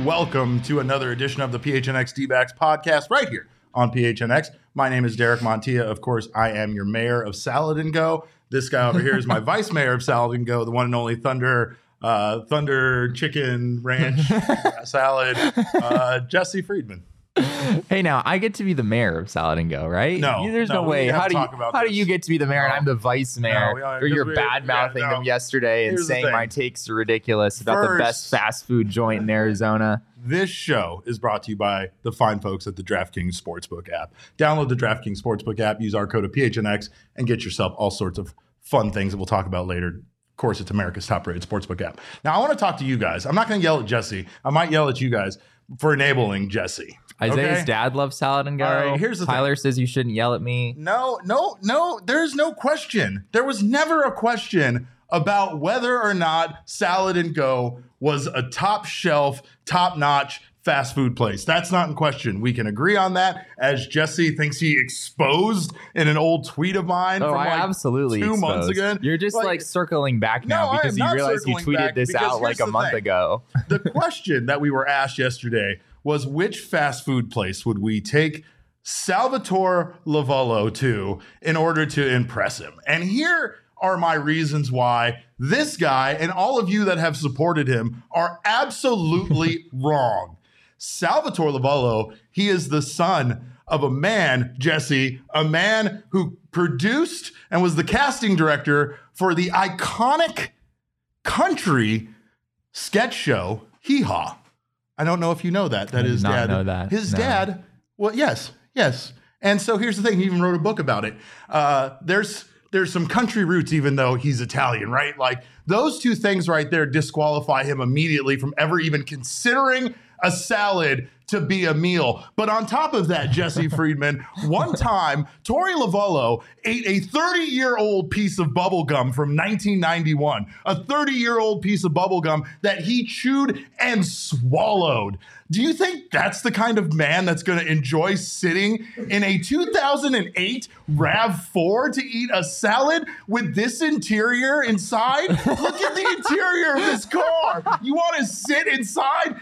and welcome to another edition of the PHNX D-backs podcast right here on PHNX. My name is Derek Montilla. Of course, I am your mayor of Salad and Go. This guy over here is my vice mayor of Salad and Go, the one and only Thunder uh, Thunder Chicken Ranch Salad, uh, Jesse Friedman. Hey, now I get to be the mayor of Salad and Go, right? No, there's no, no, way. How do you how do you get to be the mayor and I'm the vice mayor? are- or you're bad mouthing yeah, no. them yesterday and Here's the saying my takes are ridiculous about the best fast food joint in Arizona. This show is brought to you by the fine folks at the DraftKings Sportsbook app. Download the DraftKings Sportsbook app, use our code of PHNX, and get yourself all sorts of fun things that we'll talk about later. Of course, it's America's top rated sportsbook app. Now, I want to talk to you guys. I'm not going to yell at Jesse. I might yell at you guys for enabling Jesse. Isaiah's okay? dad loves Salad and Go. Right, oh, here's the thing. Tyler says you shouldn't yell at me. No, no, no. There's no question. There was never a question about whether or not Salad and Go was a top shelf, top notch fast food place. That's not in question. We can agree on that, as Jesse thinks he exposed in an old tweet of mine. Oh, from I absolutely two months exposed. ago. You're just Like- like, circling back now I because you realize you tweeted this out like a month thing. ago. the question that we were asked yesterday was which fast food place would we take Salvatore Lovullo to in order to impress him? And here are my reasons why this guy and all of you that have supported him are absolutely wrong. Salvatore Lovullo, he is the son of a man, Jesse, a man who produced and was the casting director for the iconic country sketch show Hee Haw. I don't know if you know that. That I did dad. know that, His no. dad. Well, yes, yes. And so here's the thing. He even wrote a book about it. Uh, there's there's some country roots, even though he's Italian, right? Like those two things right there disqualify him immediately from ever even considering a salad to be a meal. But on top of that, Jesse Friedman, one time Torey Lovullo ate a 30 year old piece of bubble gum from 1991, a 30 year old piece of bubble gum that he chewed and swallowed. Do you think that's the kind of man that's going to enjoy sitting in a 2008 RAV4 to eat a salad with this interior inside? Look at the interior of this car. You want to sit inside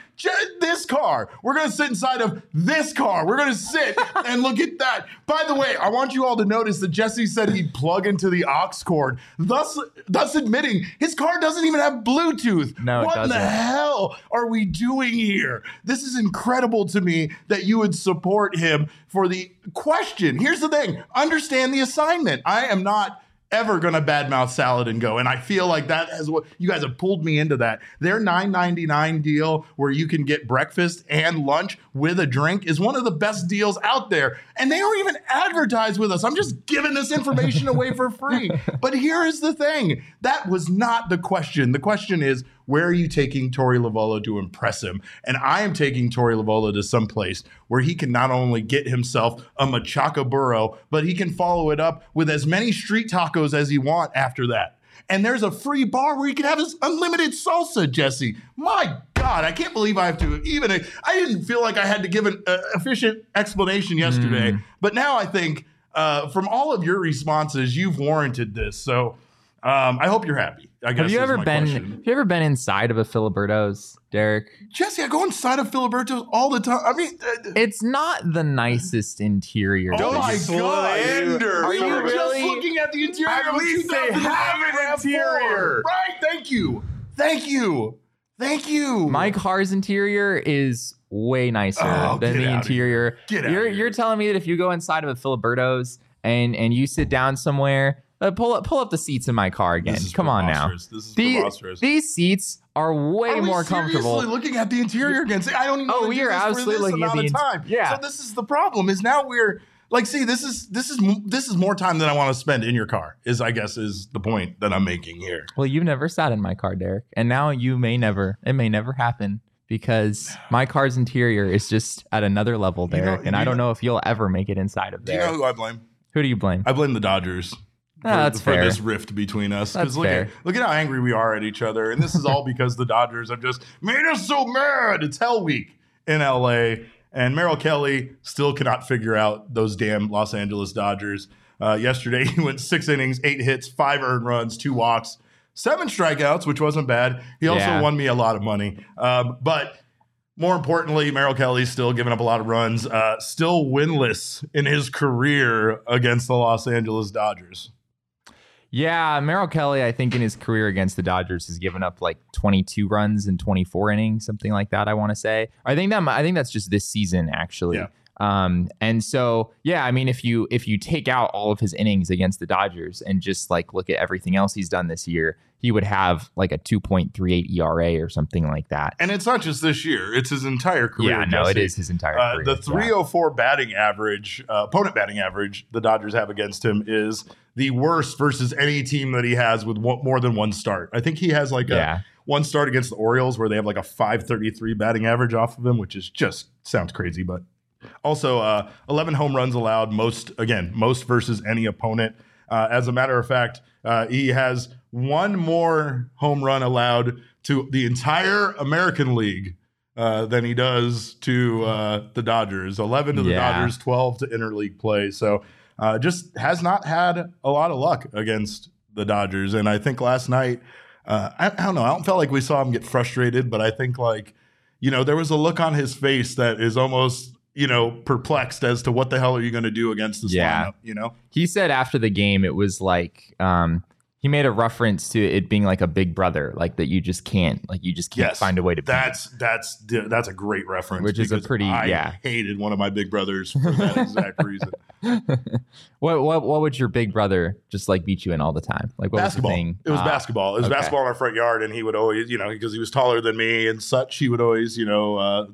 this car? We're going to sit inside of this car. We're going to sit and look at that. By the way, I want you all to notice that Jesse said he'd plug into the aux cord, thus, thus admitting his car doesn't even have Bluetooth. No, it what in the hell are we doing here? This is incredible to me that you would support him for the question. Here's the thing. Understand the assignment. I am not ever gonna badmouth salad and go and i feel like that is what you guys have pulled me into that. Their 9.99 deal where you can get breakfast and lunch with a drink is one of the best deals out there and they don't even advertise with us. I'm just giving this information away for free. But here is the thing. That was not the question. The question is where are you taking Torey Lovullo to impress him? And I am taking Torey Lovullo to some place where he can not only get himself a machaca burro, but he can follow it up with as many street tacos as he want after that. And there's a free bar where he can have his unlimited salsa, Jesse. My God, I can't believe I have to even. I didn't feel like I had to give an uh, efficient explanation yesterday, but now I think uh, from all of your responses, you've warranted this. So um, I hope you're happy. I guess Have you ever been? question. Have you ever been inside of a Filiberto's, Derek? Jesse, I go inside of Filiberto's all the time. I mean, uh, It's not the nicest interior. oh my slander. god! Are we you were really- just looking at the interior. At least they have an interior. Right? Thank you. Thank you. Thank you. My car's interior is way nicer Oh, than get the interior. Get outta you're here. you're telling me that if you go inside of a Filiberto's and and you sit down somewhere, uh, pull up pull up the seats in my car again. Come on now. is These, seats are way Are we more comfortable. looking at the interior again. See, I don't even. Oh, we are absolutely this looking at the time. yeah. So this is the problem. Is now we're like, see, this is this is this is more time than I want to spend in your car. Is I guess is the point that I'm making here. Well, you've never sat in my car, Derek, and now you may never. It may never happen because my car's interior is just at another level, You know- Derek, and I don't know- know if you'll ever make it inside of there. Do you know who I blame? Who do you blame? I blame the Dodgers. For, that's for fair. this rift between us. That's look fair. at look at how angry we are at each other, and this is all because the Dodgers have just made us so mad. It's Hell Week in LA, and Merrill Kelly still cannot figure out those damn Los Angeles Dodgers. Uh, yesterday, he went six innings, eight hits, five earned runs, two walks, seven strikeouts, which wasn't bad. He also Yeah. won me a lot of money. Um, but more importantly, Merrill Kelly's still giving up a lot of runs, uh, still winless in his career against the Los Angeles Dodgers. Yeah, Merrill Kelly, I think in his career against the Dodgers has given up like 22 runs in 24 innings, something like that. I want to say. I think that I think that's just this season actually. Yeah. Um, and so yeah, I mean, if you if you take out all of his innings against the Dodgers and just like look at everything else he's done this year, he would have like a 2.38 ERA or something like that. And it's not just this year; it's his entire career. yeah, no, Jesse. it is his entire Uh, career. the Yeah. 304 batting average, uh, opponent batting average, the Dodgers have against him is the worst versus any team that he has with one, more than one start. I think he has like a one start against the Orioles where they have like a 533 batting average off of him, which is just sounds crazy. But also, uh, 11 home runs allowed, most again, most versus any opponent. Uh, as a matter of fact, uh, he has one more home run allowed to the entire American League uh, than he does to uh, the Dodgers. 11 to the Yeah. Dodgers, 12 to interleague play. So uh, just has not had a lot of luck against the Dodgers. And I think last night, uh, I, I don't know, I don't feel like we saw him get frustrated, but I think like, you know, there was a look on his face that is almost, you know, perplexed as to what the hell are you going to do against this Yeah. lineup, you know? he said after the game it was like um he made a reference to it being like a big brother like that you just can't like you just can't Yes, find a way to beat. That's that's that's a great reference, Which is a pretty- I yeah. hated one of my big brothers for that exact reason. what what what would your big brother just like beat you in all the time like what basketball. was the thing It was Ah, basketball. It was okay. basketball in our front yard, and he would always, you know, because he was taller than me and such, he would always, you know, uh, uh,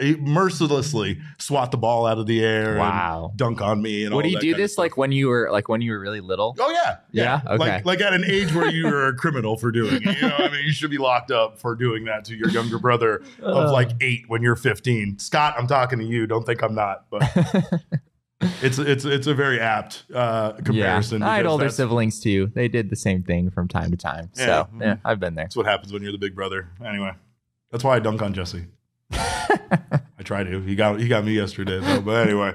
he mercilessly swat the ball out of the air, Wow. and dunk on me, and would all he do this like when you were like when you were really little Oh yeah, Yeah? Okay. Like, like at an age where you were a criminal for doing it. You know, I mean, you should be locked up for doing that to your younger brother of Uh. like eight when you're 15. Scott, I'm talking to you. Don't think I'm not, but it's it's it's a very apt uh, yeah comparison. i had older siblings too they did the same thing from time to time Yeah. so yeah i've been there That's what happens when you're the big brother. Anyway, that's why I dunk on Jesse. I try to. He got he got me yesterday though. But anyway,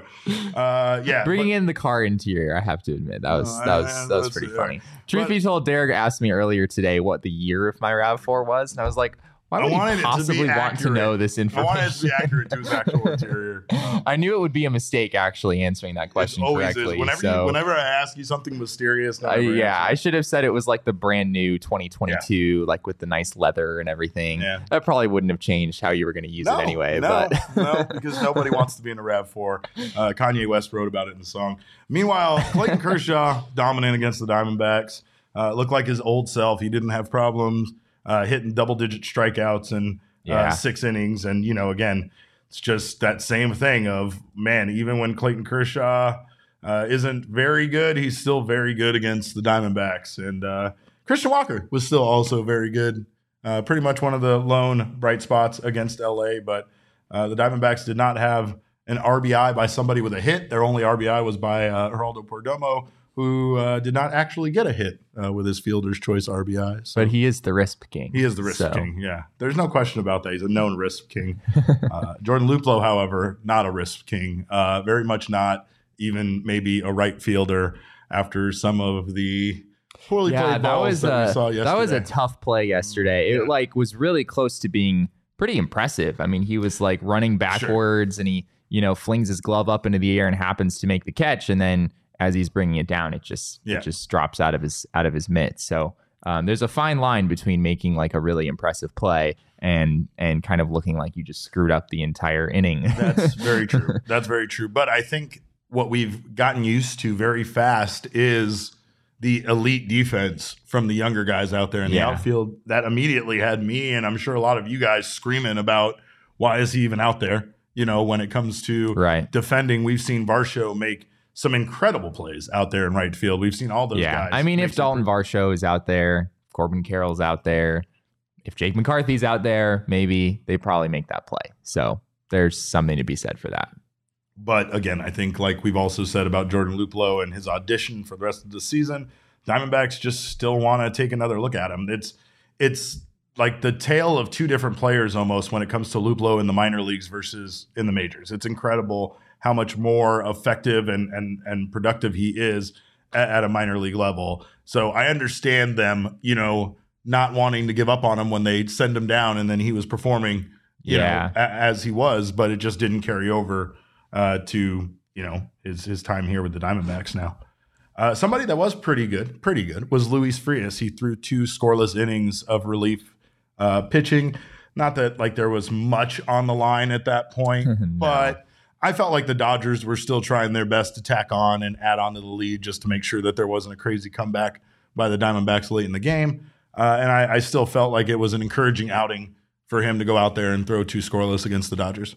uh, yeah. Bringing but- in the car interior, I have to admit that was Oh, that was that was pretty funny. Truth But- be told, Derek asked me earlier today what the year of my Rav Four was, and I was like, why I wanted it he to be possibly want to accurate. know this I wanted it to be accurate to his actual interior. I knew it would be a mistake actually answering that question it always correctly. is. Whenever so you, whenever I ask you something mysterious, never yeah, I should have said it was like the brand new 2022, like with the nice leather and everything. Yeah. That probably wouldn't have changed how you were going to use no, it anyway. no, but no, because nobody wants to be in a Rav Four. Uh, Kanye West wrote about it in the song. Meanwhile, Clayton Kershaw dominant against the Diamondbacks. Uh, looked like his old self. He didn't have problems uh, hitting double digit strikeouts and Yeah. uh, six innings. And you know, again, it's just that same thing of man. Even when Clayton Kershaw uh, isn't very good, he's still very good against the Diamondbacks. And uh, Christian Walker was still also very good. Uh, pretty much one of the lone bright spots against LA, but uh, the Diamondbacks did not have an RBI by somebody with a hit. Their only RBI was by uh, Geraldo Perdomo, who uh, did not actually get a hit uh, with his fielder's choice RBI. So but he is the risk King. he is the risk So, king. Yeah, there's no question about that. He's a known risk king. Uh, Jordan Luplow, however, not a risk king. Uh, very much not even maybe a right fielder after some of the poorly Yeah, played that balls was that we a saw yesterday. that was a tough play yesterday. Yeah. It like was really close to being pretty impressive. I mean, he was like running backwards and he you know flings his glove up into the air and happens to make the catch, and then as he's bringing it down, it just Yeah. it just drops out of his out of his mitt. So. Um, there's a fine line between making like a really impressive play and and kind of looking like you just screwed up the entire inning. That's very true. That's very true. But I think what we've gotten used to very fast is the elite defense from the younger guys out there in the Yeah. outfield. That immediately had me and I'm sure a lot of you guys screaming about why is he even out there? You know, when it comes to right. defending, we've seen Varsho make some incredible plays out there in right field. We've seen all those yeah. guys. I mean, if Dalton Varsho is out there, Corbin Carroll's out there, if Jake McCarthy's out there, maybe they probably make that play. So there's something to be said for that. But again, I think like we've also said about Jordan Luplow and his audition for the rest of the season, Diamondbacks just still want to take another look at him. It's it's like the tale of two different players almost when it comes to Luplow in the minor leagues versus in the majors. It's incredible how much more effective and and and productive he is at, at a minor league level. So I understand them, you know, not wanting to give up on him when they send him down and then he was performing you Yeah. know, a- as he was, but it just didn't carry over uh, to you know his his time here with the Diamondbacks now. Uh, somebody that was pretty good, pretty good, was Luis Frias. He threw two scoreless innings of relief uh, pitching. Not that like there was much on the line at that point, No. but I felt like the Dodgers were still trying their best to tack on and add on to the lead just to make sure that there wasn't a crazy comeback by the Diamondbacks late in the game. Uh, and I, I still felt like it was an encouraging outing for him to go out there and throw two scoreless against the Dodgers.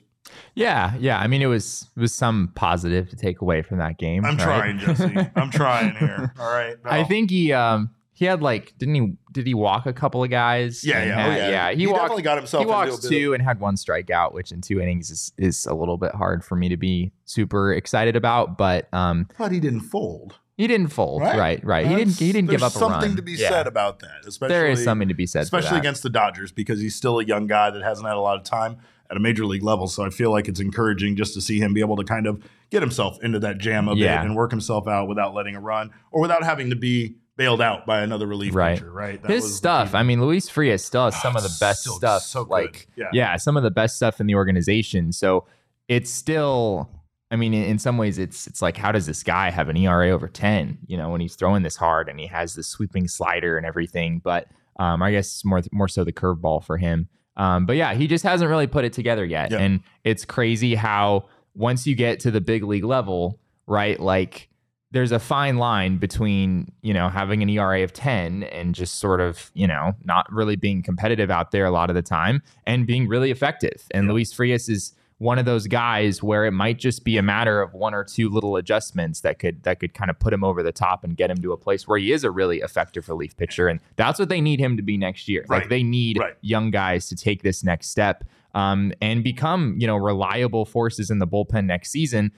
Yeah, yeah. I mean, it was it was some positive to take away from that game. I'm right? trying, Jesse. I'm trying here. All right. I think he um he had like didn't he did he walk a couple of guys? Yeah, yeah, oh, had- yeah. He, He walked. definitely got himself He walked two and had one strikeout, which in two innings is is a little bit hard for me to be super excited about. But um, but he didn't fold. he didn't fold. Right? Right, right. He didn't. He didn't give up There's a run. something to be Yeah. said about that, especially There is something to be said, especially against the Dodgers because he's still a young guy that hasn't had a lot of time at a major league level. So I feel like it's encouraging just to see him be able to kind of get himself into that jam a Yeah. bit and work himself out without letting a run or without having to be bailed out by another relief Right. pitcher. Right. That His stuff. I mean, Luis Frias still has some of the best still stuff. so like, Yeah. yeah, some of the best stuff in the organization. So it's still. I mean, in in some ways, it's it's like, how does this guy have an ERA over ten? You know, when he's throwing this hard and he has this sweeping slider and everything. But um, I guess more more so the curveball for him. Um, but yeah, he just hasn't really put it together yet. Yeah. And it's crazy how once you get to the big league level, right? Like there's a fine line between you know having an ERA of 10 and just sort of you know not really being competitive out there a lot of the time and being really effective. And Yeah. Luis Frias is one of those guys where it might just be a matter of one or two little adjustments that could that could kind of put him over the top and get him to a place where he is a really effective relief pitcher and that's what they need him to be next year. Right. Like they need Right. young guys to take this next step um, and become you know reliable forces in the bullpen next season.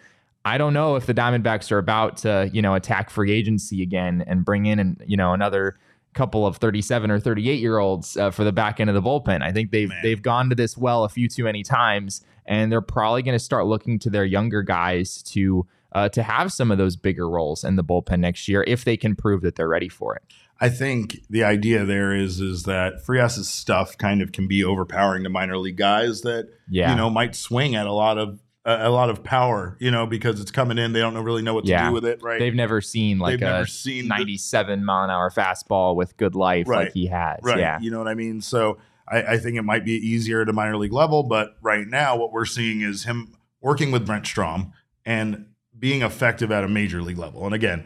I don't know if the Diamondbacks are about to, you know, attack free agency again and bring in, and you know, another couple of 37 or 38 year olds uh, for the back end of the bullpen. I think they've Man. they've gone to this well a few too many times, and they're probably going to start looking to their younger guys to uh, to have some of those bigger roles in the bullpen next year if they can prove that they're ready for it. I think the idea there is is that Frias's stuff kind of can be overpowering to minor league guys that Yeah, you know might swing at a lot of a, a lot of power, you know, because it's coming in. They don't know, really know what to Yeah. do with it, right? they've never seen like They've a never seen the- 97 mile an hour fastball with good life Right. like he has. right. Yeah, You know what I mean? So I, I think it might be easier at a minor league level, but right now what we're seeing is him working with Brent Strom and being effective at a major league level. And again,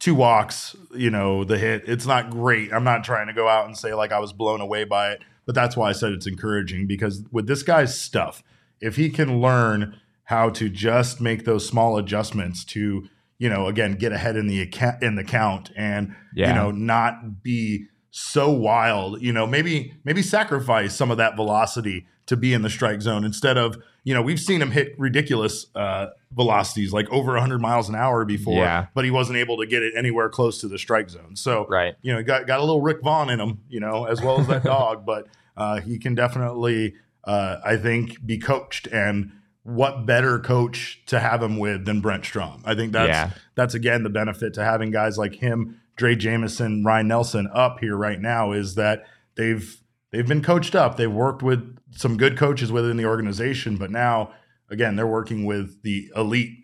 two walks, you know, the hit, it's not great. I'm not trying to go out and say like I was blown away by it, but that's why I said it's encouraging because with this guy's stuff, if he can learn how to just make those small adjustments to, you know, again, get ahead in the account in the count and Yeah. you know, not be so wild, you know, maybe maybe sacrifice some of that velocity to be in the strike zone instead of, you know, we've seen him hit ridiculous uh, velocities like over 100 miles an hour before, Yeah. but he wasn't able to get it anywhere close to the strike zone. So, right. you know, got got a little Rick Vaughn in him, you know, as well as that dog, but uh, he can definitely, uh, I think, be coached. And what better coach to have him with than Brent Strom? I think that's Yeah. that's again the benefit to having guys like him, Drey Jameson, Ryne Nelson up here right now is that they've they've been coached up. They've worked with some good coaches within the organization, but now again they're working with the elite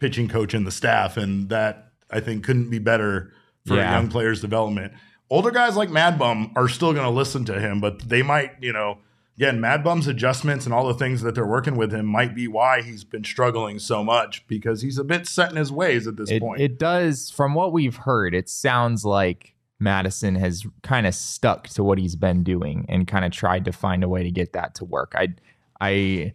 pitching coach and the staff, and that I think couldn't be better for Yeah. a young player's development. Older guys like Mad Bum are still going to listen to him, but they might, you know, again, Mad Bum's adjustments and all the things that they're working with him might be why he's been struggling so much because he's a bit set in his ways at this it, point. it does from what we've heard it sounds like madison has kind of stuck to what he's been doing and kind of tried to find a way to get that to work i i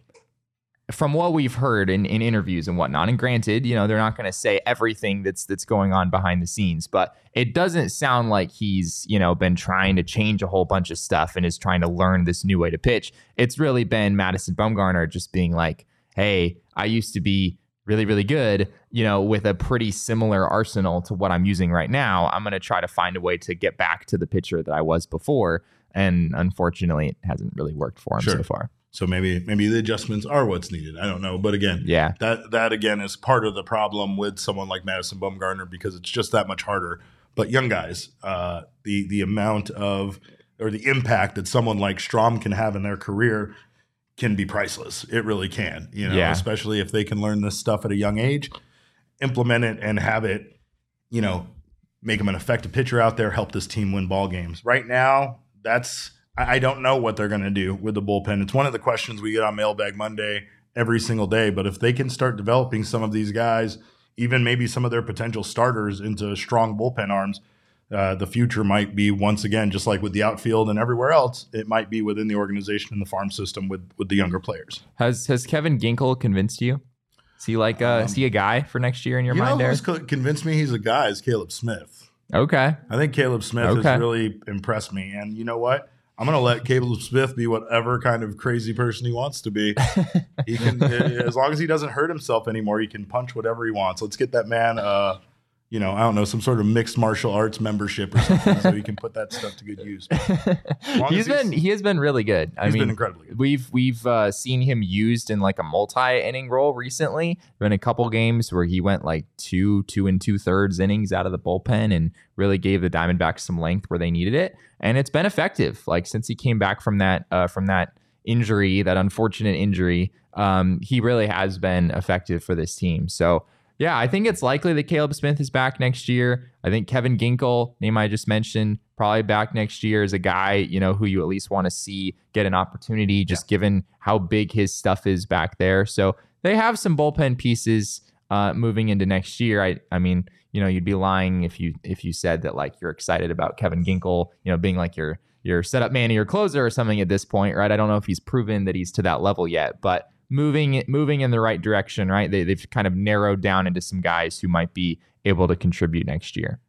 from what we've heard in, in interviews and whatnot and granted you know they're not going to say everything that's that's going on behind the scenes but it doesn't sound like he's you know been trying to change a whole bunch of stuff and is trying to learn this new way to pitch. It's really been madison bumgarner just being like hey i used to be really really good you know with a pretty similar arsenal to what i'm using right now. I'm going to try to find a way to get back to the pitcher that i was before. And unfortunately it hasn't really worked for him Sure. so far so maybe maybe the adjustments are what's needed. I don't know, but again, yeah that that again is part of the problem with someone like Madison Bumgarner because it's just that much harder. But young guys, uh, the the amount of or the impact that someone like Strom can have in their career can be priceless. It really can, you know, Yeah. especially if they can learn this stuff at a young age, implement it and have it, you know, make them an effective pitcher out there, help this team win ball games. Right now, that's I I don't know what they're going to do with the bullpen. It's one of the questions we get on Mailbag Monday every single day. But if they can start developing some of these guys, even maybe some of their potential starters into strong bullpen arms, uh, the future might be once again just like with the outfield and everywhere else. It might be within the organization and the farm system with with the younger players. Has has Kevin Ginkel convinced you? Is he like uh, is he a guy for next year in your Um, you mind? know There. who's co- convinced me he's a guy is Caleb Smith. Okay. I think Caleb Smith Okay. has really impressed me. And you know what? I'm going to let Caleb Smith be whatever kind of crazy person he wants to be. He can, as long as he doesn't hurt himself anymore, he can punch whatever he wants. Let's get that man, uh, you know, I don't know, some sort of mixed martial arts membership or something, so he can put that stuff to good use. long he's as he's- been he has been really good. I He's mean, been incredibly good. We've we've uh, seen him used in like a multi inning role recently. Been a couple games where he went like two two and two thirds innings out of the bullpen and really gave the Diamondbacks some length where they needed it, and it's been effective. Like since he came back from that uh, from that injury, that unfortunate injury, um, he really has been effective for this team. So. Yeah, I think it's likely that Caleb Smith is back next year. I think Kevin Ginkel, name I just mentioned, probably back next year is a guy, you know, who you at least want to see get an opportunity just given how big his stuff is back there. So they have some bullpen pieces uh, moving into next year. I I mean, you know, you'd be lying if you if you said that like you're excited about Kevin Ginkel, you know, being like your your setup man or your closer or something at this point, right? I don't know if he's proven that he's to that level yet, but moving moving in the right direction, right? They, they've kind of narrowed down into some guys who might be able to contribute next year.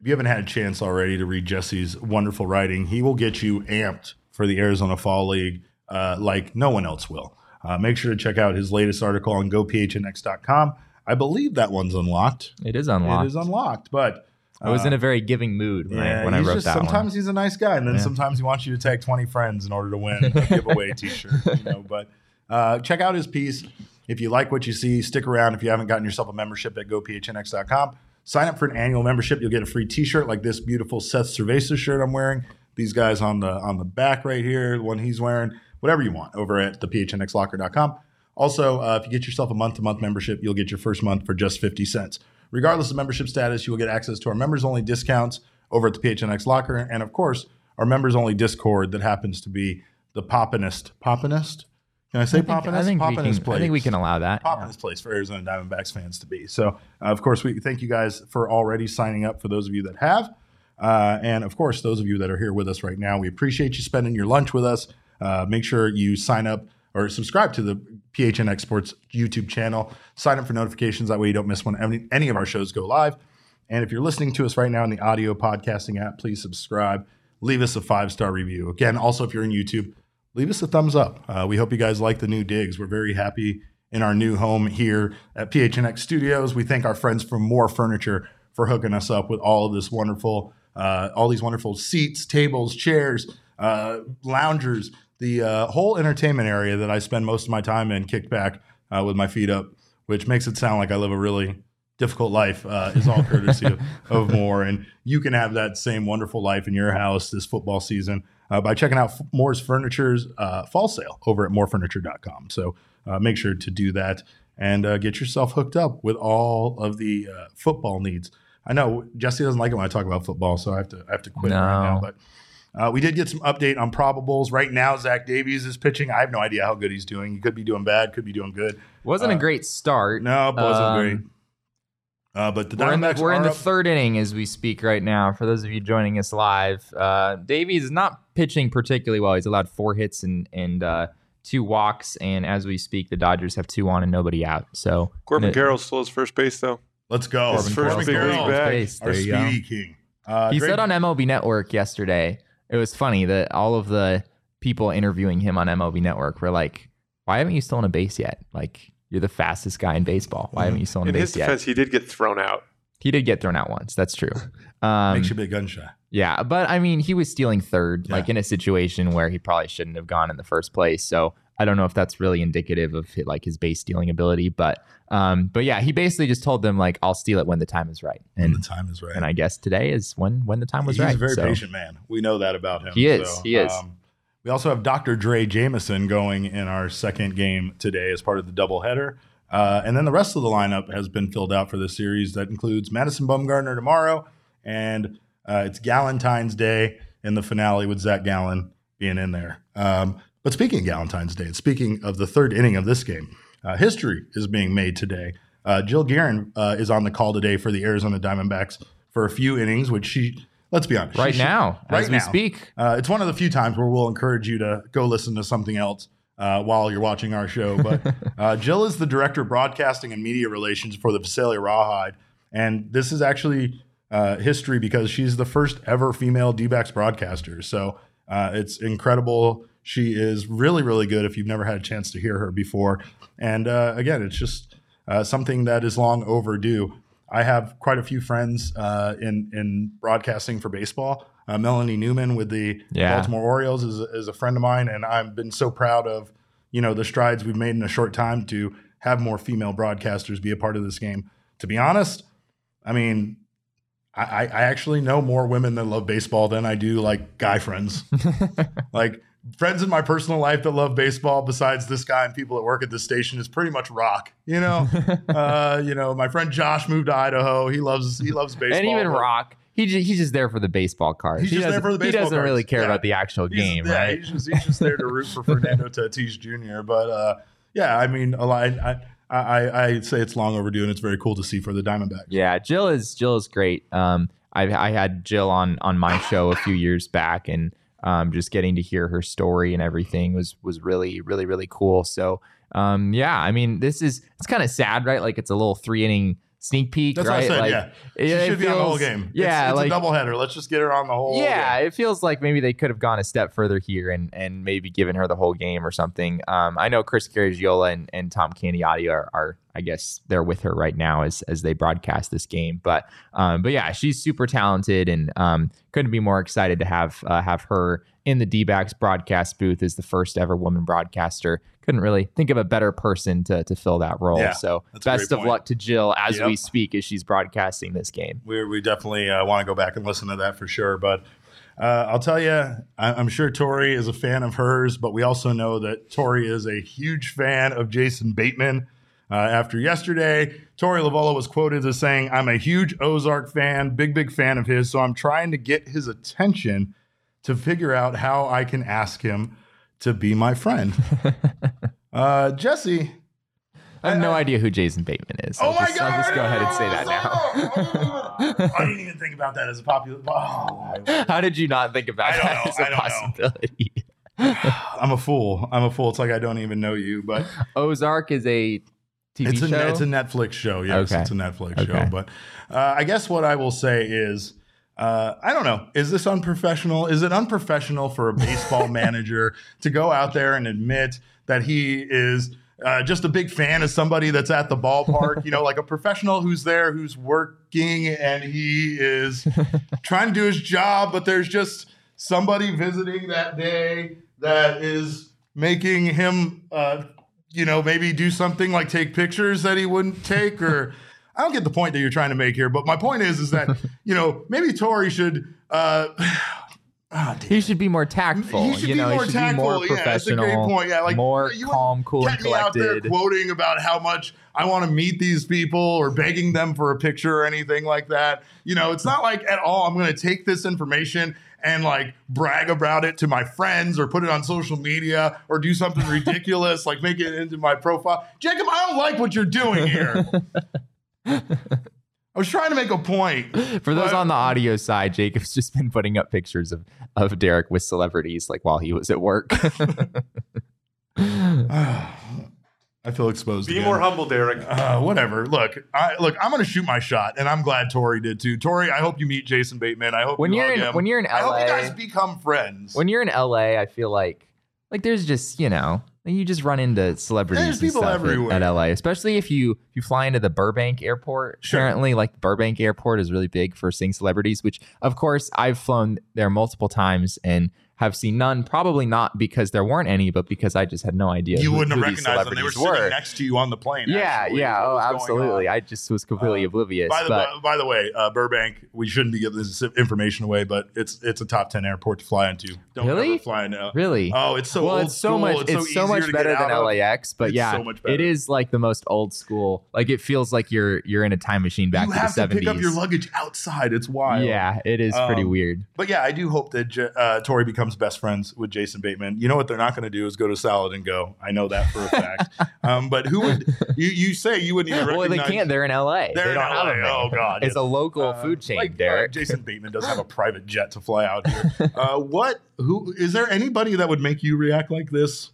If you haven't had a chance already to read Jesse's wonderful writing, he will get you amped for the Arizona Fall League uh, like no one else will. Uh, make sure to check out his latest article on gophnx.com. I believe that one's unlocked. It is unlocked. It is unlocked, but I was uh, in a very giving mood when yeah, I when I wrote just, that sometimes one. he's a nice guy, and then Yeah. sometimes he wants you to tag 20 friends in order to win a giveaway T-shirt. You know, but uh, check out his piece if you like what you see. Stick around if you haven't gotten yourself a membership at gophnx.com. Sign up for an annual membership. You'll get a free T-shirt like this beautiful Seth Cerveza shirt I'm wearing. These guys on the on the back right here, the one he's wearing, whatever you want, over at the phnxlocker.com. Also, uh, if you get yourself a month-to-month membership, you'll get your first month for just 50 cents. Regardless of membership status, you will get access to our members-only discounts over at the PHNX Locker, and of course, our members-only Discord that happens to be the Poppinest. Poppinest? Can I say I think, Poppinest? I think, can, place I think we can allow that. Poppinest place for Arizona Diamondbacks fans to be. So, uh, of course, we thank you guys for already signing up. For those of you that have, uh, and of course, those of you that are here with us right now, we appreciate you spending your lunch with us. Uh, make sure you sign up or subscribe to the PHNX Sports YouTube channel. Sign up for notifications. That way, you don't miss when any, any of our shows go live. And if you're listening to us right now in the audio podcasting app, please subscribe. Leave us a five star review. Again, also, if you're in YouTube, leave us a thumbs up. Uh, we hope you guys like the new digs. We're very happy in our new home here at PHNX Studios. We thank our friends from Mor Furniture for hooking us up with all of this wonderful, uh, all these wonderful seats, tables, chairs, uh, loungers, the uh, whole entertainment area that I spend most of my time in, kicked back uh, with my feet up, which makes it sound like I live a really difficult life. Uh, is all courtesy of, of More, and you can have that same wonderful life in your house this football season uh, by checking out Moore's Furniture's uh, fall sale over at morfurniture.com. So uh, make sure to do that and uh, get yourself hooked up with all of the uh, football needs. I know Jesse doesn't like it when I talk about football, so I have to I have to quit right now. But uh, we did get some update on probables. Right now, Zach Davies is pitching. I have no idea how good he's doing. He could be doing bad, could be doing good. Wasn't a great start. No, it wasn't Um, great. Uh, but the We're in the, we're in the up- third inning as we speak right now. For those of you joining us live, uh, Davies is not pitching particularly well. He's allowed four hits and and uh, two walks, and as we speak, the Dodgers have two on and nobody out. So Corbin the- Carroll's still his first base, though. Let's go. His first Corbin Carroll, league Carroll's back. base. our There you go. speedy king. Uh, He great- said on MLB Network yesterday, it was funny that all of the people interviewing him on MLB Network were like, "Why haven't you stolen a base yet? Like, you're the fastest guy in baseball. Why haven't you stolen a In his base yet?" defense, he did get thrown out. He did get thrown out once. That's true. Um, makes you a bit gun shy. yeah, but I mean, he was stealing third, Yeah. like in a situation where he probably shouldn't have gone in the first place. So I don't know if that's really indicative of hi- like his base stealing ability, but um, but yeah, he basically just told them like, "I'll steal it when the time is right," And and the time is right. and I guess today is when when the time was He's right. He's a very So- patient man. We know that about him. He is. So, He is. Um, We also have Dr. Drey Jameson going in our second game today as part of the doubleheader. Uh, and then the rest of the lineup has been filled out for this series. That includes Madison Bumgarner tomorrow, and uh, it's Galentine's Day in the finale with Zach Gallen being in there. Um, but speaking of Galentine's Day, and speaking of the third inning of this game, uh, history is being made today. Uh, Jill Guerin uh, is on the call today for the Arizona Diamondbacks for a few innings, which she, let's be honest, Right should- now, right as we speak. Uh, it's one of the few times where we'll encourage you to go listen to something else uh, while you're watching our show. But uh, Jill is the director of broadcasting and media relations for the Visalia Rawhide, and this is actually uh, history because she's the first ever female D-backs broadcaster. So uh, it's incredible. She is really, really good. If you've never had a chance to hear her before, and uh, again, it's just uh, something that is long overdue. I have quite a few friends uh, in in broadcasting for baseball. Uh, Melanie Newman with the Yeah. Baltimore Orioles is, is a friend of mine, and I've been so proud of you know the strides we've made in a short time to have more female broadcasters be a part of this game. To be honest, I mean, I, I I actually know more women that love baseball than I do like guy friends. like friends in my personal life that love baseball, besides this guy and people that work at this station, is pretty much rock. You know, uh, you know, my friend Josh moved to Idaho. He loves he loves baseball. and even Rock, he ju- he's just there for the baseball cards. He's he just there for the baseball cards. He doesn't cards. really care Yeah. about the actual He's- game, yeah, right? He's just, he's just there to root for Fernando Tatis Jr. But uh, yeah, I mean, a lot. I, I, I, I say it's long overdue, and it's very cool to see for the Diamondbacks. Yeah, Jill is Jill is great. Um, I I had Jill on on my show a few years back, and um, just getting to hear her story and everything was was really really really cool. So um, yeah, I mean, this is it's kind of sad, right? Like it's a little three inning sneak peek, That's right? what I said. like, yeah, it- she it should be on the whole game. Yeah, it's, like it's a doubleheader. Let's just get her on the whole. yeah, game. it feels like maybe they could have gone a step further here and and maybe given her the whole game or something. Um, I know Chris Garagiola and, and Tom Candiotti are, are I guess they're with her right now as as they broadcast this game. But um, but yeah, she's super talented and um, couldn't be more excited to have uh, have her in the D-backs broadcast booth as the first ever woman broadcaster. Couldn't really think of a better person to to fill that role. Yeah, so best of point. luck to Jill as Yep. we speak as she's broadcasting this game. we we definitely uh, want to go back and listen to that for sure. But uh, I'll tell you, I, I'm sure Torey is a fan of hers, but we also know that Torey is a huge fan of Jason Bateman. Uh, after yesterday, Torey Lovullo was quoted as saying, "I'm a huge Ozark fan, big big fan of his, so I'm trying to get his attention to figure out how I can ask him to be my friend." uh, Jesse. I have no I- idea who Jason Bateman is. Oh I'll my just, god! I'll just go ahead and say that now. I didn't even think about that as a popular. Oh, How did you not think about I don't that know. as a possibility? I'm a fool. I'm a fool. It's like I don't even know you, but Ozark is a TV it's a show. it's a Netflix show. Yes, Okay. it's a Netflix Okay. show. But uh, I guess what I will say is. Uh, I don't know. Is this unprofessional? Is it unprofessional for a baseball manager to go out there and admit that he is uh, just a big fan of somebody that's at the ballpark? you know, like a professional who's there, who's working, and he is trying to do his job, but there's just somebody visiting that day that is making him, uh, you know, maybe do something like take pictures that he wouldn't take, or I don't get the point that you're trying to make here. But my point is, is that you know maybe Torey should. Uh, damn. he should be more tactful. He should you be know, more he should tactful. be more yeah, that's a professional. great point. Yeah, like more you calm, cool, and get me out there collected. quoting about how much I want to meet these people or begging them for a picture or anything like that. You know, it's not like at all I'm going to take this information and like brag about it to my friends or put it on social media or do something ridiculous like make it into my profile. Jacob, I don't like what you're doing here. I was trying to make a point. For those But- on the audio side, Jacob's just been putting up pictures of of Derek with celebrities, like while he was at work. I feel exposed. Be again. more humble, Derek. Uh, whatever. Look, I look. I'm going to shoot my shot, and I'm glad Torey did too. Torey, I hope you meet Jason Bateman. I hope when you you're in him. when you're in I hope LA, you guys become friends. when you're in LA, I feel like like there's just you know you just run into celebrities There's and people stuff at- everywhere. At, LA, especially if you if you fly into the Burbank airport. Sure. Apparently, like Burbank airport is really big for seeing celebrities. Which of course I've flown there multiple times and have seen none. Probably not because there weren't any, but because I just had no idea. You who- wouldn't have who these recognized them. They were celebrities sitting next to you on the plane. Yeah, actually, yeah, oh, absolutely. I just was completely Uh, oblivious. By the, but by, the way, uh, Burbank, we shouldn't be giving this information away, but it's it's a top ten airport to fly into. Don't Really? ever fly into. really, Oh, it's so well, old it's so school. much. It's, so, easier much better than of. LAX. But It's yeah, so it is like the most old school. Like it feels like you're you're in a time machine back you to have the to seventies. pick up your luggage outside. It's wild. Yeah, it is pretty Um, weird. But yeah, I do hope that uh, Torey becomes best friends with Jason Bateman. You know what they're not going to do is go to Salad and Go. I know that for a fact. um, but who would you, you say you wouldn't even Well, recognize? they can't. They're in LA. They're they in don't have LA. them. Oh, God. It's a local Uh, food chain, like, uh, Derek. Jason Bateman does have a private jet to fly out here. Uh, what? Who is there? Anybody that would make you react like this?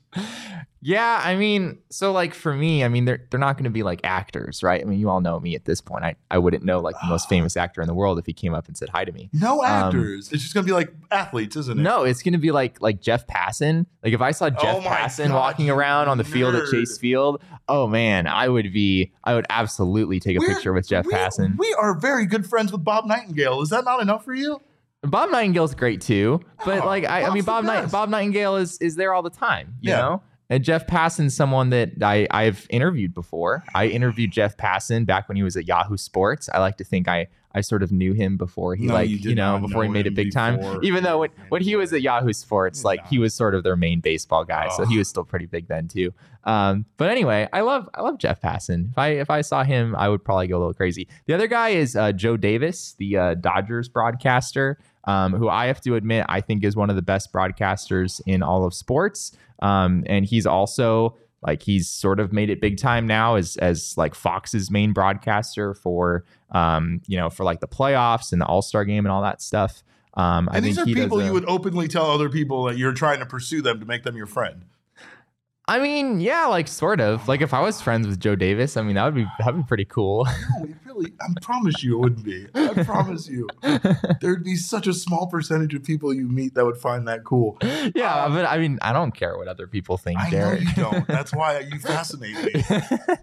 Yeah, I mean, so like for me, I mean, they're they're not going to be like actors, right? I mean, you all know me at this point. I, I wouldn't know like the most famous actor in the world if he came up and said hi to me. No Um, actors. it's just going to be like athletes, isn't it? No, it's going to be like like Jeff Passan. Like if I saw Jeff Oh Passan God, walking around on the field at. Chase Field, oh man, I would be I would absolutely take a We're- picture with Jeff we, Passan. We are very good friends with Bob Nightingale. Is that not enough for you? Bob Nightingale's great too, but Oh, like I, I mean Bob Night. Bob Nightingale is is there all the time, you Yeah. know. And Jeff Passan's someone that I I've interviewed before. I interviewed Jeff Passan back when he was at Yahoo Sports. I like to think I I sort of knew him before he No, like you you, know before he made it big time. Even though when, when he was at Yahoo Sports, like he was sort of their main baseball guy, so Oh. he was still pretty big then too. Um, but anyway, I love I love Jeff Passan. If I if I saw him, I would probably go a little crazy. The other guy is uh, Joe Davis, the uh, Dodgers broadcaster, um, who I have to admit I think is one of the best broadcasters in all of sports. Um, and he's also like he's sort of made it big time now as as like Fox's main broadcaster for um, you know for like the playoffs and the All Star game and all that stuff. Um, I And these think are people a- you would openly tell other people that you're trying to pursue them to make them your friend. I mean, yeah, like sort of. Like if I was friends with Joe Davis, I mean that would be that'd be pretty cool. Really. I promise you, it wouldn't be. I promise you, there'd be such a small percentage of people you meet that would find that cool. yeah, Um, but I mean, I don't care what other people think, I know you don't. That's why you fascinate me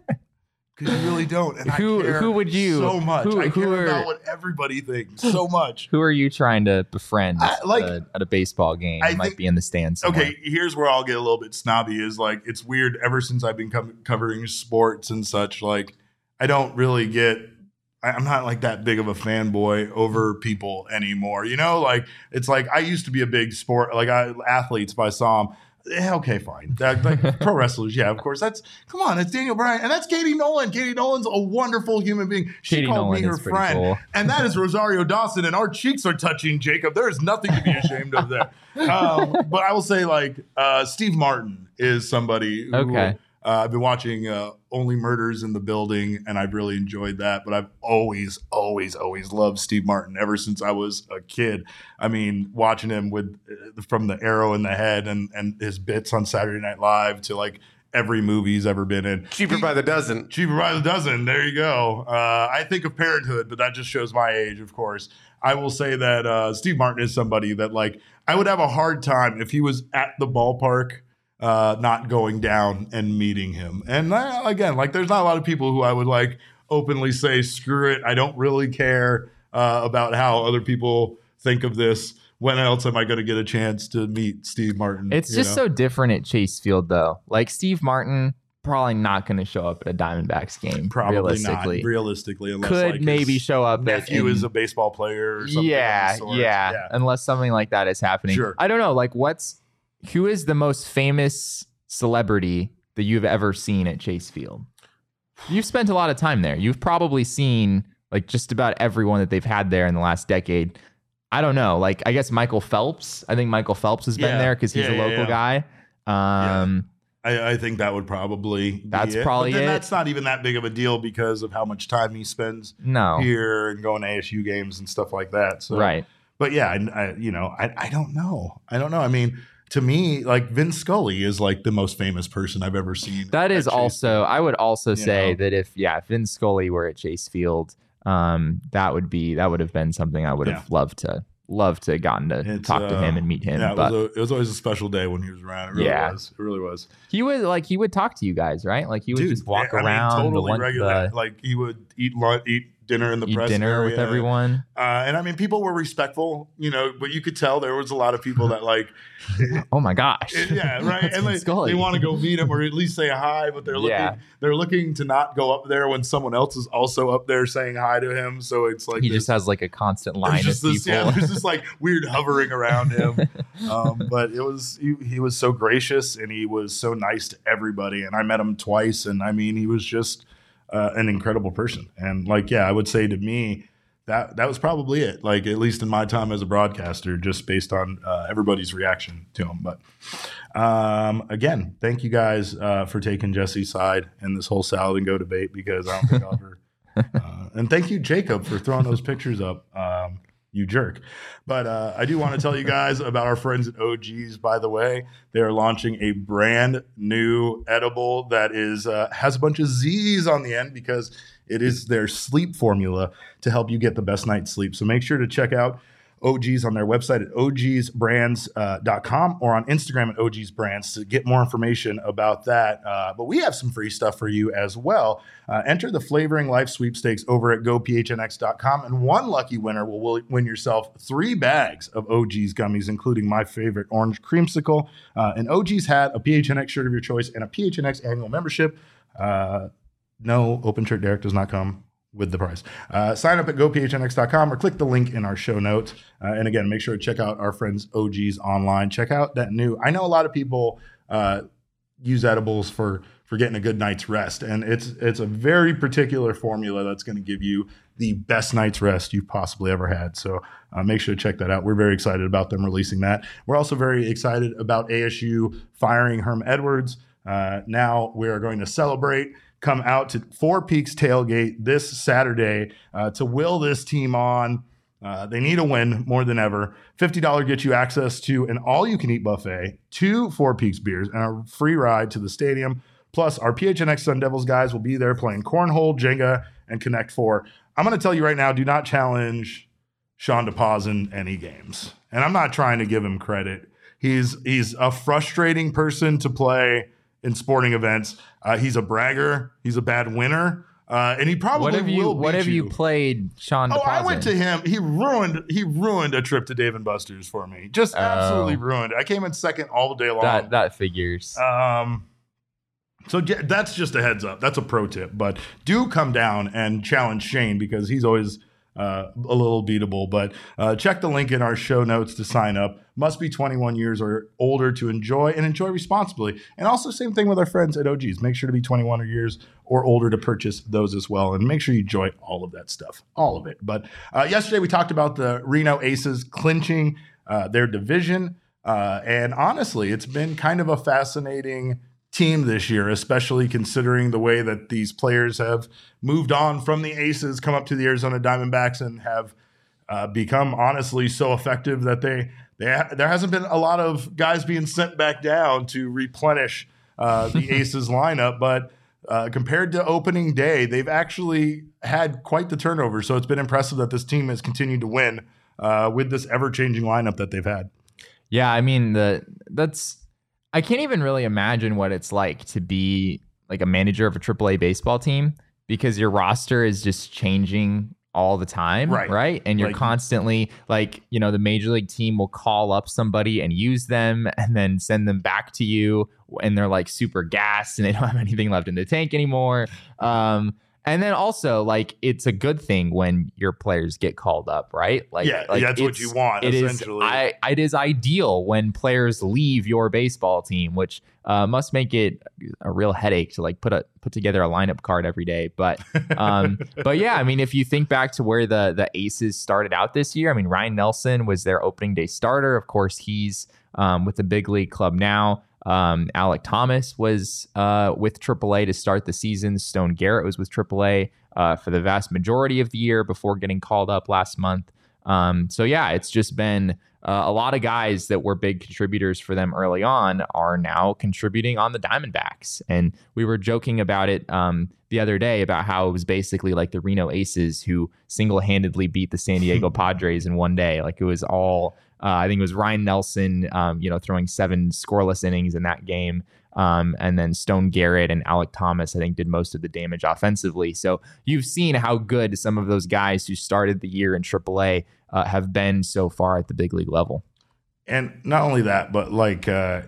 because you really don't. And Who- I care who would you- so much? who- I who care are- about what everybody thinks so much. Who are you trying to befriend I- like- uh, at a baseball game? I You might think- be in the stands. somewhere. Okay, here's where I'll get a little bit snobby. Is like it's weird. Ever since I've been covering sports and such, like I don't really get. I'm not like that big of a fanboy over people anymore. You know, like it's like I used to be a big sport, like I, athletes. If I saw them, eh, okay, fine. That, like pro wrestlers, yeah, of course. That's come on, it's Daniel Bryan, and that's Katie Nolan. Katie Nolan's a wonderful human being. She Katie called Nolan me her friend, cool. and that is Rosario Dawson, and our cheeks are touching, Jacob. There is nothing to be ashamed of there. Um, but I will say, like uh, Steve Martin is somebody. Who, Okay. Uh, I've been watching uh, Only Murders in the Building, and I've really enjoyed that. But I've always, always, always loved Steve Martin ever since I was a kid. I mean, watching him with uh, from the arrow in the head and and his bits on Saturday Night Live to like every movie he's ever been in. Cheaper He- by the dozen. Cheaper by the dozen. There you go. Uh, I think of Parenthood, but that just shows my age, of course. I will say that uh, Steve Martin is somebody that, like, I would have a hard time if he was at the ballpark, uh, not going down and meeting him. And uh, again, like, there's not a lot of people who I would like openly say, "Screw it, I don't really care uh, about how other people think of this." When else am I going to get a chance to meet Steve Martin? It's just know? so different at Chase Field, though. Like Steve Martin, probably not going to show up at a Diamondbacks game. probably realistically, not realistically, unless could like, maybe show up. nephew in- is a baseball player or something. yeah, of yeah, Unless something like that is happening. Sure. I don't know. Like, what's who is the most famous celebrity that you've ever seen at Chase Field? You've spent a lot of time there. You've probably seen like just about everyone that they've had there in the last decade. I don't know. Like, I guess Michael Phelps. I think Michael Phelps has been there because he's Yeah, a local yeah. guy. Um, I, I think that would probably be That's it. probably it. That's not even that big of a deal because of how much time he spends no, here and going to ASU games and stuff like that. So, right. But yeah, I, I you know, I, I don't know. I don't know. I mean, to me, like Vince Scully is like the most famous person I've ever seen. That is also. I would also You say know? that if yeah, if Vin Scully were at Chase Field, um, that would be that would have been something I would have loved to loved to gotten to It's, talk to him uh, and meet him. Yeah, it was, a, it was always a special day when he was around. It really Yeah. was. It really was. he would like he would talk to you guys, right? Like he would Dude, just walk I mean, around the totally one- regular. the- like he would eat lunch, eat dinner in the Eat press dinner with everyone. Uh, and I mean, people were respectful, you know, but you could tell there was a lot of people that like, Oh my gosh. yeah, right. And they, they want to go meet him or at least say hi, but they're looking, Yeah. they're looking to not go up there when someone else is also up there saying hi to him. So it's like he this- just has like a constant line of this, people. yeah, there's this like weird hovering around him. um, but it was he, he was so gracious and he was so nice to everybody. And I met him twice, and I mean, he was just uh, an incredible person. And like, yeah, I would say to me that that was probably it. Like at least in my time as a broadcaster, just based on uh, everybody's reaction to him. But um, again, thank you guys uh, for taking Jesse's side in this whole salad and go debate because I don't think I'll ever. Uh, and thank you, Jacob, for throwing those pictures up. Um, you jerk. But uh, I do want to tell you guys about our friends at OGeez. By the way, they are launching a brand new edible that is uh, has a bunch of Z's on the end because it is their sleep formula to help you get the best night's sleep. So make sure to check out OGeez on their website at ogsbrands.com or on Instagram at ogsbrands to get more information about that. Uh, but we have some free stuff for you as well. Uh, enter the Flavoring Life sweepstakes over at gophnx.com, and one lucky winner will will win yourself three bags of OGeez gummies, including my favorite orange creamsicle, uh, an OGeez hat, a PHNX shirt of your choice, and a PHNX annual membership. Uh, no, Open Shirt Derek does not come with the price. Uh, sign up at gophnx.com or click the link in our show notes. Uh, and again, make sure to check out our friends OGeez online. Check out that new. I know a lot of people uh, use edibles for for getting a good night's rest, and it's it's a very particular formula that's going to give you the best night's rest you've possibly ever had. So uh, make sure to check that out. We're very excited about them releasing that. We're also very excited about ASU firing Herm Edwards. Uh, now we are going to celebrate come out to Four Peaks Tailgate this Saturday uh, to will this team on. Uh, they need a win more than ever. $50 gets you access to an all you can eat buffet, two Four Peaks beers, and a free ride to the stadium. Plus, our PHNX Sun Devils guys will be there playing cornhole, Jenga, and Connect Four. I'm going to tell you right now do not challenge Sean DePaz in any games. And I'm not trying to give him credit. He's he's a frustrating person to play in sporting events. Uh, he's a bragger. He's a bad winner, uh, and he probably what have you will. What have you played, Sean? Oh, I went to him. He ruined. He ruined a trip to Dave and Buster's for me. Just Oh. absolutely ruined. it. I came in second all day long. that that figures. Um, so that's just a heads up. That's a pro tip. But do come down and challenge Shane because he's always uh, a little beatable. But uh, check the link in our show notes to sign up. Must be 21 years or older to enjoy and enjoy responsibly. And also, same thing with our friends at OGeez. Make sure to be 21 or years or older to purchase those as well. And make sure you enjoy all of that stuff, all of it. But uh, yesterday we talked about the Reno Aces clinching uh, their division. Uh, and honestly, it's been kind of a fascinating team this year, especially considering the way that these players have moved on from the Aces, come up to the Arizona Diamondbacks, and have uh, become honestly so effective that they they ha- there hasn't been a lot of guys being sent back down to replenish uh, the Aces lineup, but. Uh, compared to opening day, they've actually had quite the turnover. So it's been impressive that this team has continued to win uh, with this ever-changing lineup that they've had. Yeah, I mean the that's I can't even really imagine what it's like to be like a manager of a AAA baseball team because your roster is just changing all the time, Right. right? And you're Like- constantly like, you know, the major league team will call up somebody and use them and then send them back to you and they're like super gassed and they don't have anything left in the tank anymore. Um and then also like it's a good thing when your players get called up, right? Like, yeah, like that's what you want. it is essentially, I, it is ideal when players leave your baseball team, which uh, must make it a real headache to like put a put together a lineup card every day. But um, but yeah, I mean, if you think back to where the the Aces started out this year, I mean, Ryne Nelson was their opening day starter. Of course, he's um, with the big league club now. Um, Alek Thomas was uh, with AAA to start the season. Stone Garrett was with AAA uh, for the vast majority of the year before getting called up last month. Um, so yeah, it's just been uh, a lot of guys that were big contributors for them early on are now contributing on the Diamondbacks. And we were joking about it um, the other day about how it was basically like the Reno Aces who single handedly beat the San Diego Padres in one day. Like it was all, uh, I think it was Ryne Nelson, um, you know, throwing seven scoreless innings in that game. Um, and then Stone Garrett and Alek Thomas, I think, did most of the damage offensively. So you've seen how good some of those guys who started the year in AAA uh, have been so far at the big league level. And not only that, but like uh,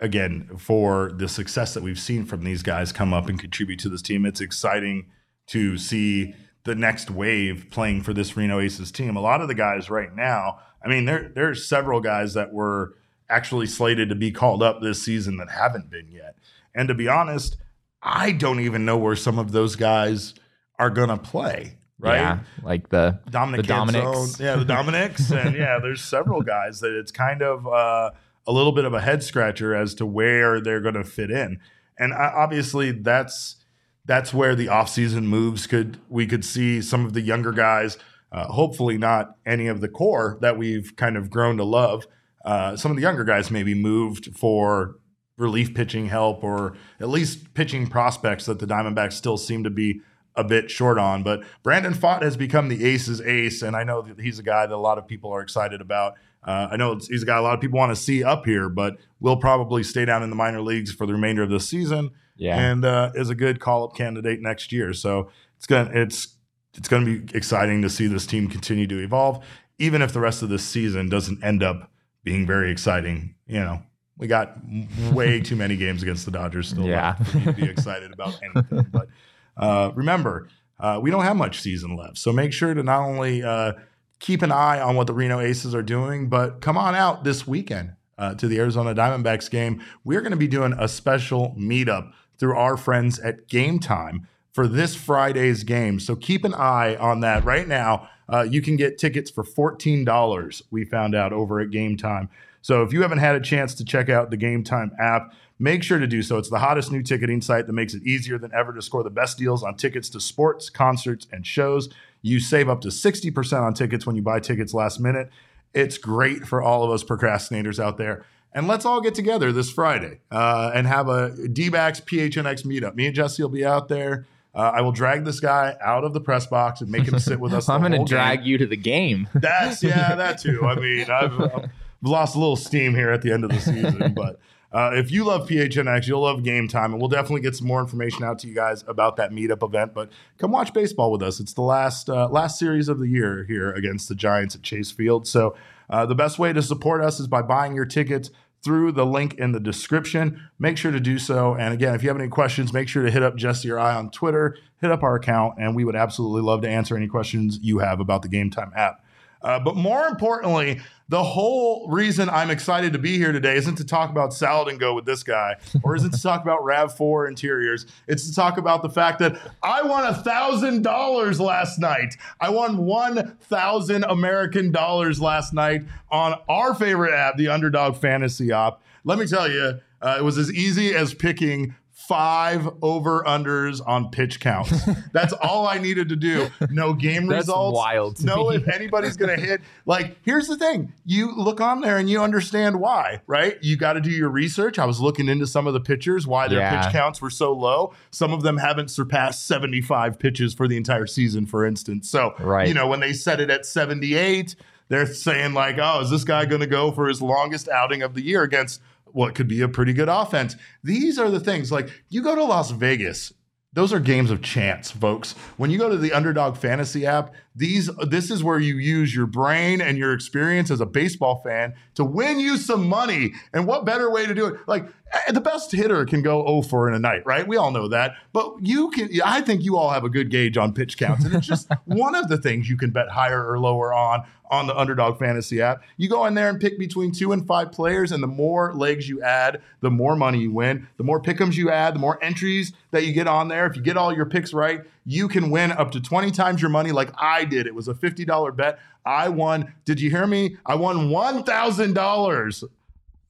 again, for the success that we've seen from these guys come up and contribute to this team, it's exciting to see the next wave playing for this Reno Aces team. A lot of the guys right now, I mean, there there's several guys that were actually slated to be called up this season that haven't been yet. And to be honest, I don't even know where some of those guys are gonna play. Right, Yeah, like the Dominic The Dominics. Yeah, the Dominics, and yeah, there's several guys that it's kind of uh, a little bit of a head scratcher as to where they're going to fit in, and uh, obviously that's that's where the offseason moves could we could see some of the younger guys, uh, hopefully not any of the core that we've kind of grown to love. Uh, some of the younger guys maybe moved for relief pitching help or at least pitching prospects that the Diamondbacks still seem to be a bit short on. But Brandon Pfaadt has become the ace's ace, and I know that he's a guy that a lot of people are excited about. Uh, I know he's a guy a lot of people want to see up here, but will probably stay down in the minor leagues for the remainder of the season, yeah. and uh, is a good call-up candidate next year. So it's gonna it's it's gonna be exciting to see this team continue to evolve, even if the rest of this season doesn't end up being very exciting. You know, we got way too many games against the Dodgers still Yeah. to be excited about anything. But uh, remember, uh, we don't have much season left, so make sure to not only uh, keep an eye on what the Reno Aces are doing, but come on out this weekend uh, to the Arizona Diamondbacks game. We're going to be doing a special meetup through our friends at Game Time for this Friday's game. So keep an eye on that right now. Uh, you can get tickets for $14, we found out over at Game Time. So if you haven't had a chance to check out the Game Time app, make sure to do so. It's the hottest new ticketing site that makes it easier than ever to score the best deals on tickets to sports, concerts, and shows. You save up to 60% on tickets when you buy tickets last minute. It's great for all of us procrastinators out there. And let's all get together this Friday uh, and have a D-backs PHNX meetup. Me and Jesse will be out there. Uh, I will drag this guy out of the press box and make him sit with us. I'm going to drag game. you to the game. That's yeah, that too. I mean, I've, I've lost a little steam here at the end of the season, but uh, if you love PHNX, you'll love Game Time, and we'll definitely get some more information out to you guys about that meetup event. But come watch baseball with us. It's the last uh, last series of the year here against the Giants at Chase Field. So uh, the best way to support us is by buying your tickets through the link in the description. Make sure to do so. And again, if you have any questions, make sure to hit up Jesse or I on Twitter, hit up our account, and we would absolutely love to answer any questions you have about the Game Time app. Uh, but more importantly, the whole reason I'm excited to be here today isn't to talk about salad and go with this guy, or isn't to talk about RAV4 interiors. It's to talk about the fact that I won a thousand dollars last night. I won one thousand American dollars last night on our favorite app, the Underdog Fantasy app. Let me tell you, uh, it was as easy as picking five over unders on pitch counts. That's all I needed to do. No game That's results. wild to No, me. if anybody's going to hit. Like, here's the thing you look on there and you understand why, right? You got to do your research. I was looking into some of the pitchers, why their Yeah. pitch counts were so low. Some of them haven't surpassed 75 pitches for the entire season, for instance. So, Right. you know, when they set it at 78, they're saying, like, oh, is this guy going to go for his longest outing of the year against what could be a pretty good offense? These are the things. Like, you go to Las Vegas. Those are games of chance, folks. When you go to the Underdog Fantasy app, these this is where you use your brain and your experience as a baseball fan to win you some money. And what better way to do it? Like eh, the best hitter can go 0 for in a night, right? We all know that. But you can I think you all have a good gauge on pitch counts. And it's just one of the things you can bet higher or lower on on the Underdog Fantasy app. You go in there and pick between two and five players, and the more legs you add, the more money you win. The more pickums you add, the more entries that you get on there. If you get all your picks right, you can win up to 20 times your money, like I did. It was a $50 bet. I won. Did you hear me? I won $1,000.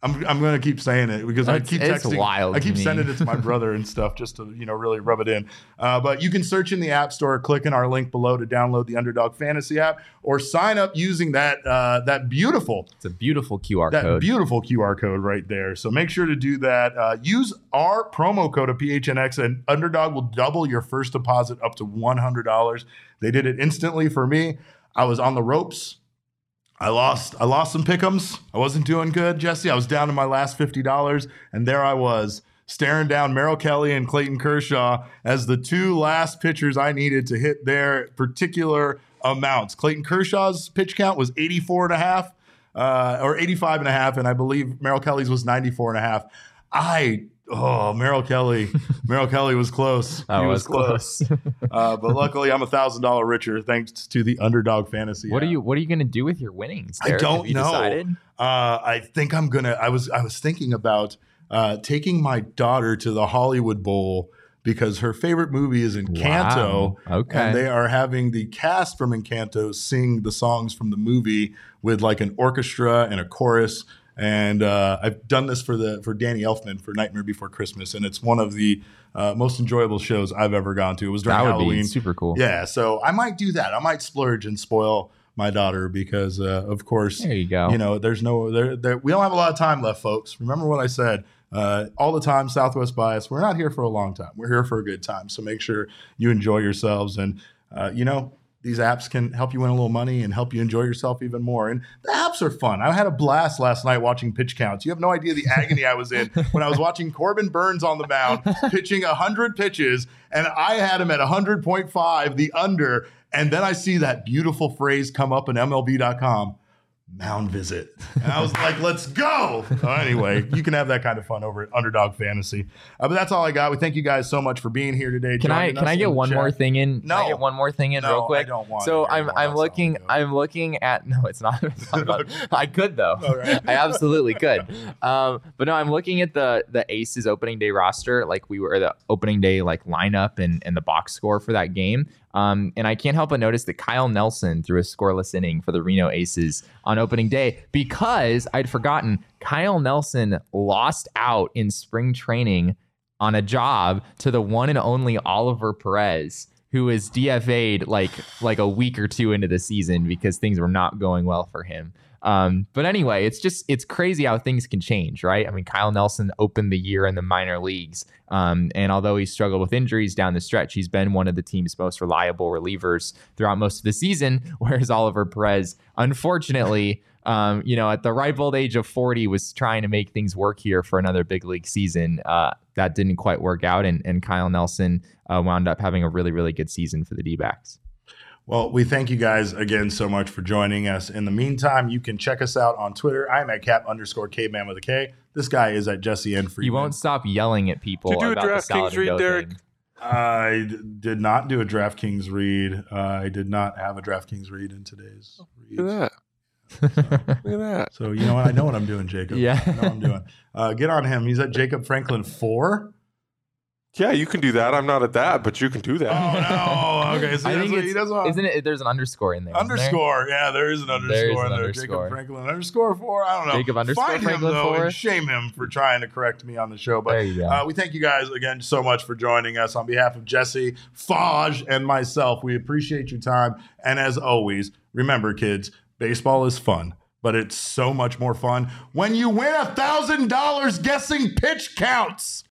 I'm, I'm going to keep saying it because I It's- keep it's texting. wild I keep sending it to my brother and stuff just to you know really rub it in. Uh, but you can search in the App Store, click in our link below to download the Underdog Fantasy app, or sign up using that uh, that beautiful It's a beautiful QR that code. beautiful QR code right there. So make sure to do that. Uh, use our promo code of PHNX, and Underdog will double your first deposit up to $100. They did it instantly for me. I was on the ropes. I lost. I lost some pickums. I wasn't doing good, Jesse. I was down to my last fifty dollars, and there I was staring down Merrill Kelly and Clayton Kershaw as the two last pitchers I needed to hit their particular amounts. Clayton Kershaw's pitch count was 84 and a half, uh, or 85 and a half, and I believe Merrill Kelly's was 94 and a half. I oh Merrill Kelly, Merrill Kelly was close. That he was close. uh, but luckily, I'm a thousand dollar richer thanks to the underdog fantasy. what are you What are you gonna do with your winnings? I don't know. Decided? Uh, I think I'm gonna. I was I was thinking about uh, taking my daughter to the Hollywood Bowl because her favorite movie is Encanto. Wow. Okay. And they are having the cast from Encanto sing the songs from the movie with like an orchestra and a chorus. And uh, I've done this for the for Danny Elfman for Nightmare Before Christmas, and it's one of the uh, most enjoyable shows I've ever gone to. It was during that would Halloween. be super cool. Yeah, so I might do that. I might splurge and spoil my daughter because, uh, of course, There you go. you know, there's no there, there. We don't have a lot of time left, folks. Remember what I said. Uh, all the time, Southwest Bias. We're not here for a long time. We're here for a good time. So make sure you enjoy yourselves, and uh, you know these apps can help you win a little money and help you enjoy yourself even more. And the apps are fun. I had a blast last night watching pitch counts. You have no idea the agony I was in when I was watching Corbin Burnes on the mound pitching 100 pitches, and I had him at 100.5, the under. And then I see that beautiful phrase come up in MLB.com mound visit. And I was like, let's go. So anyway, you can have that kind of fun over at Underdog Fantasy. Uh, but that's all I got. We thank you guys so much for being here today. Can I can I get one chat. more thing in? Can I No. get one more thing in No, real I quick. don't want So I'm. I'm looking I'm looking at no, it's not. It's not about- I could though. All right. I absolutely could. Um, but no, I'm looking at the the Aces opening day roster, like we were the opening day like lineup and and the box score for that game. Um, and I can't help but notice that Kyle Nelson threw a scoreless inning for the Reno Aces on opening day because I'd forgotten Kyle Nelson lost out in spring training on a job to the one and only Oliver Perez, who is DFA'd like like a week or two into the season because things were not going well for him. Um, but anyway, it's just it's crazy how things can change, right? I mean, Kyle Nelson opened the year in the minor leagues, um, and although he struggled with injuries down the stretch, he's been one of the team's most reliable relievers throughout most of the season. Whereas Oliver Perez, unfortunately, um, you know, at the ripe old age of 40, was trying to make things work here for another big league season. Uh, that didn't quite work out, and, and Kyle Nelson uh, wound up having a really, really good season for the D backs. Well, we thank you guys again so much for joining us. In the meantime, you can check us out on Twitter. I'm at cap underscore caveman with a K. This guy is at Jesse N. Friedman. You won't stop yelling at people Did you do a about the DraftKings read, dough Derek? thing. I d- did not do a DraftKings read. Uh, I did not have a DraftKings read in today's reads. Look at that. Look at that. So you know what? I know what I'm doing, Jacob. Yeah. I know what I'm doing. Uh, get on him. He's at Jacob Franklin four. Yeah, you can do that. I'm not at that, but you can do that. Oh no. Okay. So I think what he doesn't want. isn't it? There's an underscore in there. isn't there? Underscore, yeah, there is an underscore There is in an there. underscore. Jacob Franklin underscore four. I don't know. Jacob underscore Find Franklin him, though, four. and shame him for trying to correct me on the show. But There you go. uh, we thank you guys again so much for joining us on behalf of Jesse, Faj, and myself. We appreciate your time. And as always, remember, kids, baseball is fun, but it's so much more fun when you win a thousand dollars guessing pitch counts.